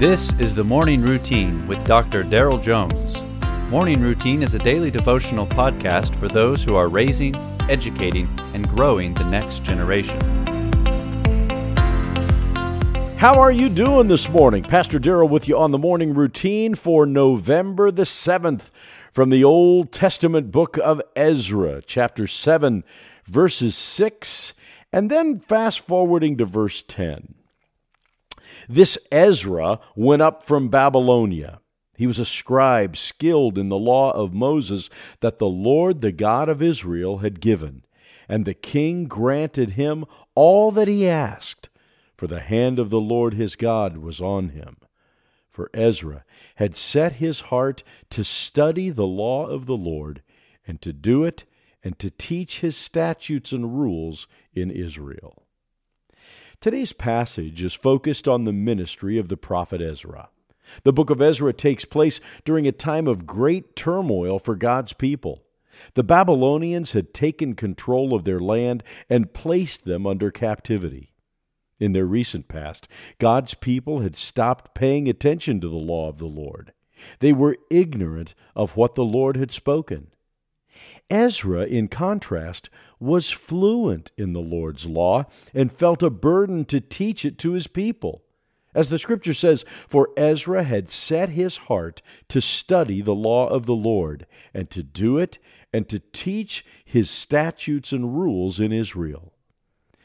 This is the Morning Routine with Dr. Daryl Jones. Morning Routine is a daily devotional podcast for those who are raising, educating, and growing the next generation. How are you doing this morning? Pastor Daryl with you on the morning routine for November the 7th from the Old Testament book of Ezra, chapter 7, verses 6, and then fast forwarding to verse 10. This Ezra went up from Babylonia. He was a scribe skilled in the law of Moses that the Lord, the God of Israel, had given. And the king granted him all that he asked, for the hand of the Lord his God was on him. For Ezra had set his heart to study the law of the Lord, and to do it, and to teach his statutes and rules in Israel. Today's passage is focused on the ministry of the prophet Ezra. The book of Ezra takes place during a time of great turmoil for God's people. The Babylonians had taken control of their land and placed them under captivity. In their recent past, God's people had stopped paying attention to the law of the Lord. They were ignorant of what the Lord had spoken. Ezra, in contrast, was fluent in the Lord's law and felt a burden to teach it to his people. As the scripture says, For Ezra had set his heart to study the law of the Lord, and to do it, and to teach his statutes and rules in Israel.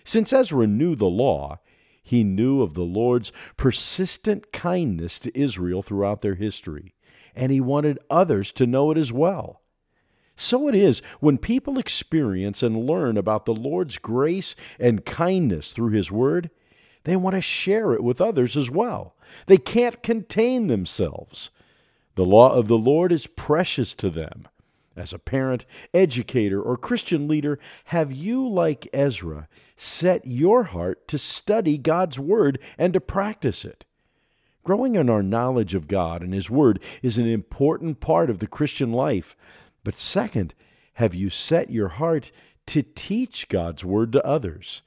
Since Ezra knew the law, he knew of the Lord's persistent kindness to Israel throughout their history, and he wanted others to know it as well. So it is when people experience and learn about the Lord's grace and kindness through His Word, they want to share it with others as well. They can't contain themselves. The law of the Lord is precious to them. As a parent, educator, or Christian leader, have you, like Ezra, set your heart to study God's Word and to practice it? Growing in our knowledge of God and His Word is an important part of the Christian life. But second, have you set your heart to teach God's Word to others?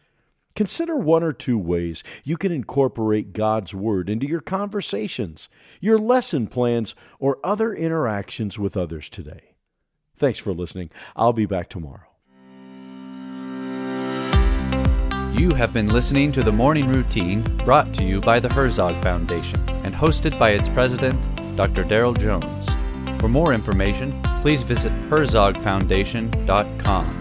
Consider one or two ways you can incorporate God's Word into your conversations, your lesson plans, or other interactions with others today. Thanks for listening. I'll be back tomorrow. You have been listening to the Morning Routine brought to you by the Herzog Foundation and hosted by its president, Dr. Daryl Jones. For more information, please visit herzogfoundation.com.